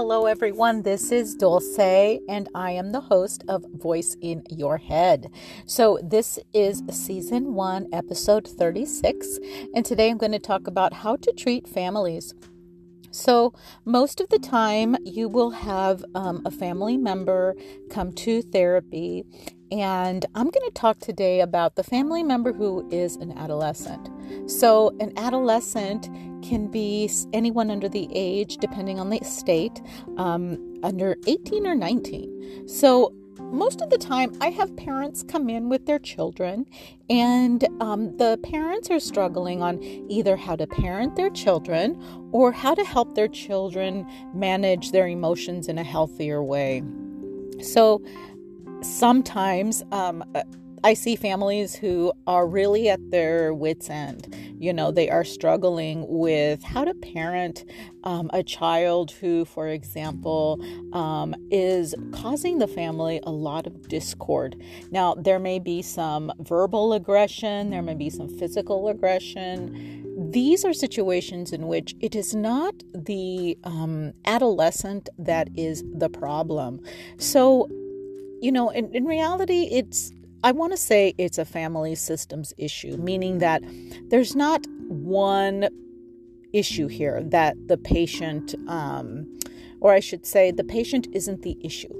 Hello, everyone. This is Dulce, and I am the host of Voice in Your Head. So, this is season one, episode 36, and today I'm going to talk about how to treat families. So, most of the time, you will have um, a family member come to therapy, and I'm going to talk today about the family member who is an adolescent. So, an adolescent can be anyone under the age, depending on the state, um, under 18 or 19. So, most of the time, I have parents come in with their children, and um, the parents are struggling on either how to parent their children or how to help their children manage their emotions in a healthier way. So sometimes um, I see families who are really at their wits' end. You know, they are struggling with how to parent um, a child who, for example, um, is causing the family a lot of discord. Now, there may be some verbal aggression, there may be some physical aggression. These are situations in which it is not the um, adolescent that is the problem. So, you know, in, in reality, it's I want to say it's a family systems issue, meaning that there's not one issue here that the patient, um, or I should say, the patient isn't the issue.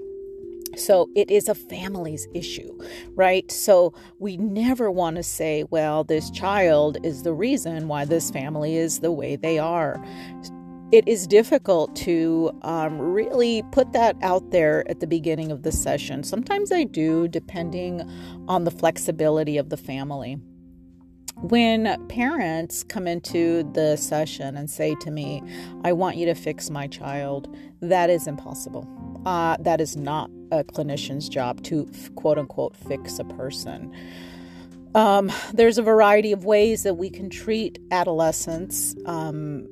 So it is a family's issue, right? So we never want to say, well, this child is the reason why this family is the way they are it is difficult to um, really put that out there at the beginning of the session. Sometimes I do, depending on the flexibility of the family. When parents come into the session and say to me, I want you to fix my child, that is impossible. Uh, that is not a clinician's job to quote unquote fix a person. Um, there's a variety of ways that we can treat adolescents. Um,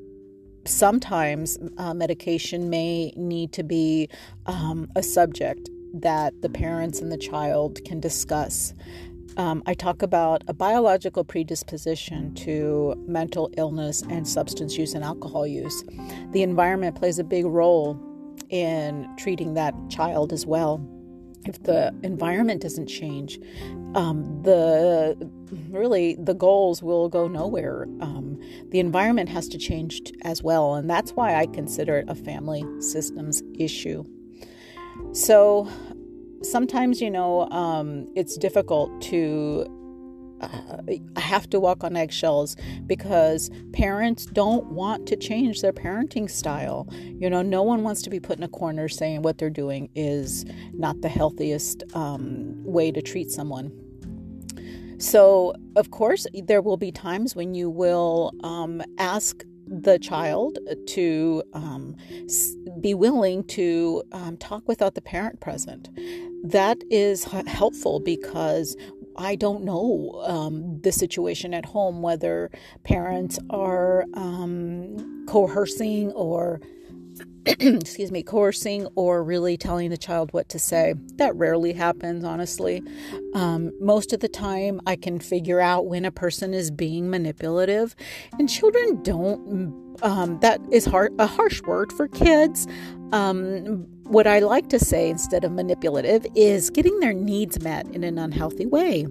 sometimes uh, medication may need to be um, a subject that the parents and the child can discuss. Um, I talk about a biological predisposition to mental illness and substance use and alcohol use. The environment plays a big role in treating that child as well if the environment doesn't change, um, the really the goals will go nowhere. The environment has to change as well, and that's why I consider it a family systems issue. So sometimes, you know, um, it's difficult to uh, I have to walk on eggshells because parents don't want to change their parenting style. You know, no one wants to be put in a corner saying what they're doing is not the healthiest um, way to treat someone. So, of course, there will be times when you will um, ask the child to um, be willing to um, talk without the parent present. That is helpful because I don't know um, the situation at home, whether parents are um, coercing or excuse me, coercing or really telling the child what to say. That rarely happens, honestly. Um, most of the time, I can figure out when a person is being manipulative, and children don't. Um, that is hard, a harsh word for kids. Um, what I like to say instead of manipulative is getting their needs met in an unhealthy way.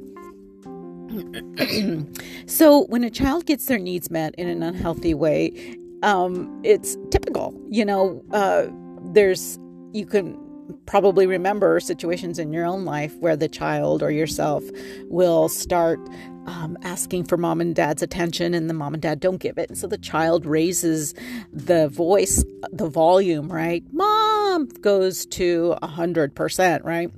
so, when a child gets their needs met in an unhealthy way, um, it's typical. You know, uh, there's, you can probably remember situations in your own life where the child or yourself will start um, asking for mom and dad's attention and the mom and dad don't give it. And so the child raises the voice, the volume, right? Mom goes to a hundred percent, right?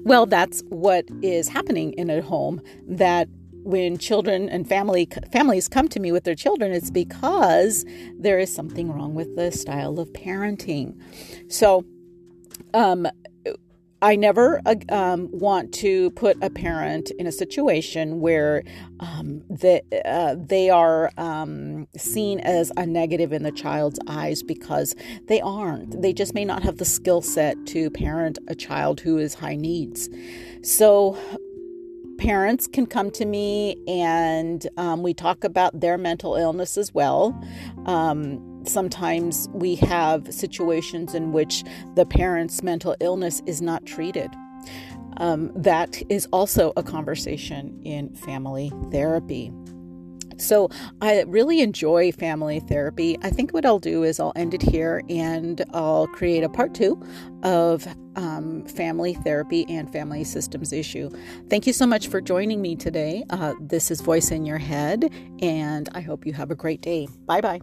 Well, that's what is happening in a home that when children and family families come to me with their children it's because there is something wrong with the style of parenting. So um, I never uh, um, want to put a parent in a situation where um, the, uh, they are um, seen as a negative in the child's eyes because they aren't. They just may not have the skill set to parent a child who is high needs. So, parents can come to me and um, we talk about their mental illness as well. Um, sometimes we have situations in which the parent's mental illness is not treated. Um, that is also a conversation in family therapy. So I really enjoy family therapy. I think what I'll do is I'll end it here and I'll create a part two of um, family therapy and family systems issue. Thank you so much for joining me today. Uh, this is Voice in Your Head, and I hope you have a great day. Bye bye.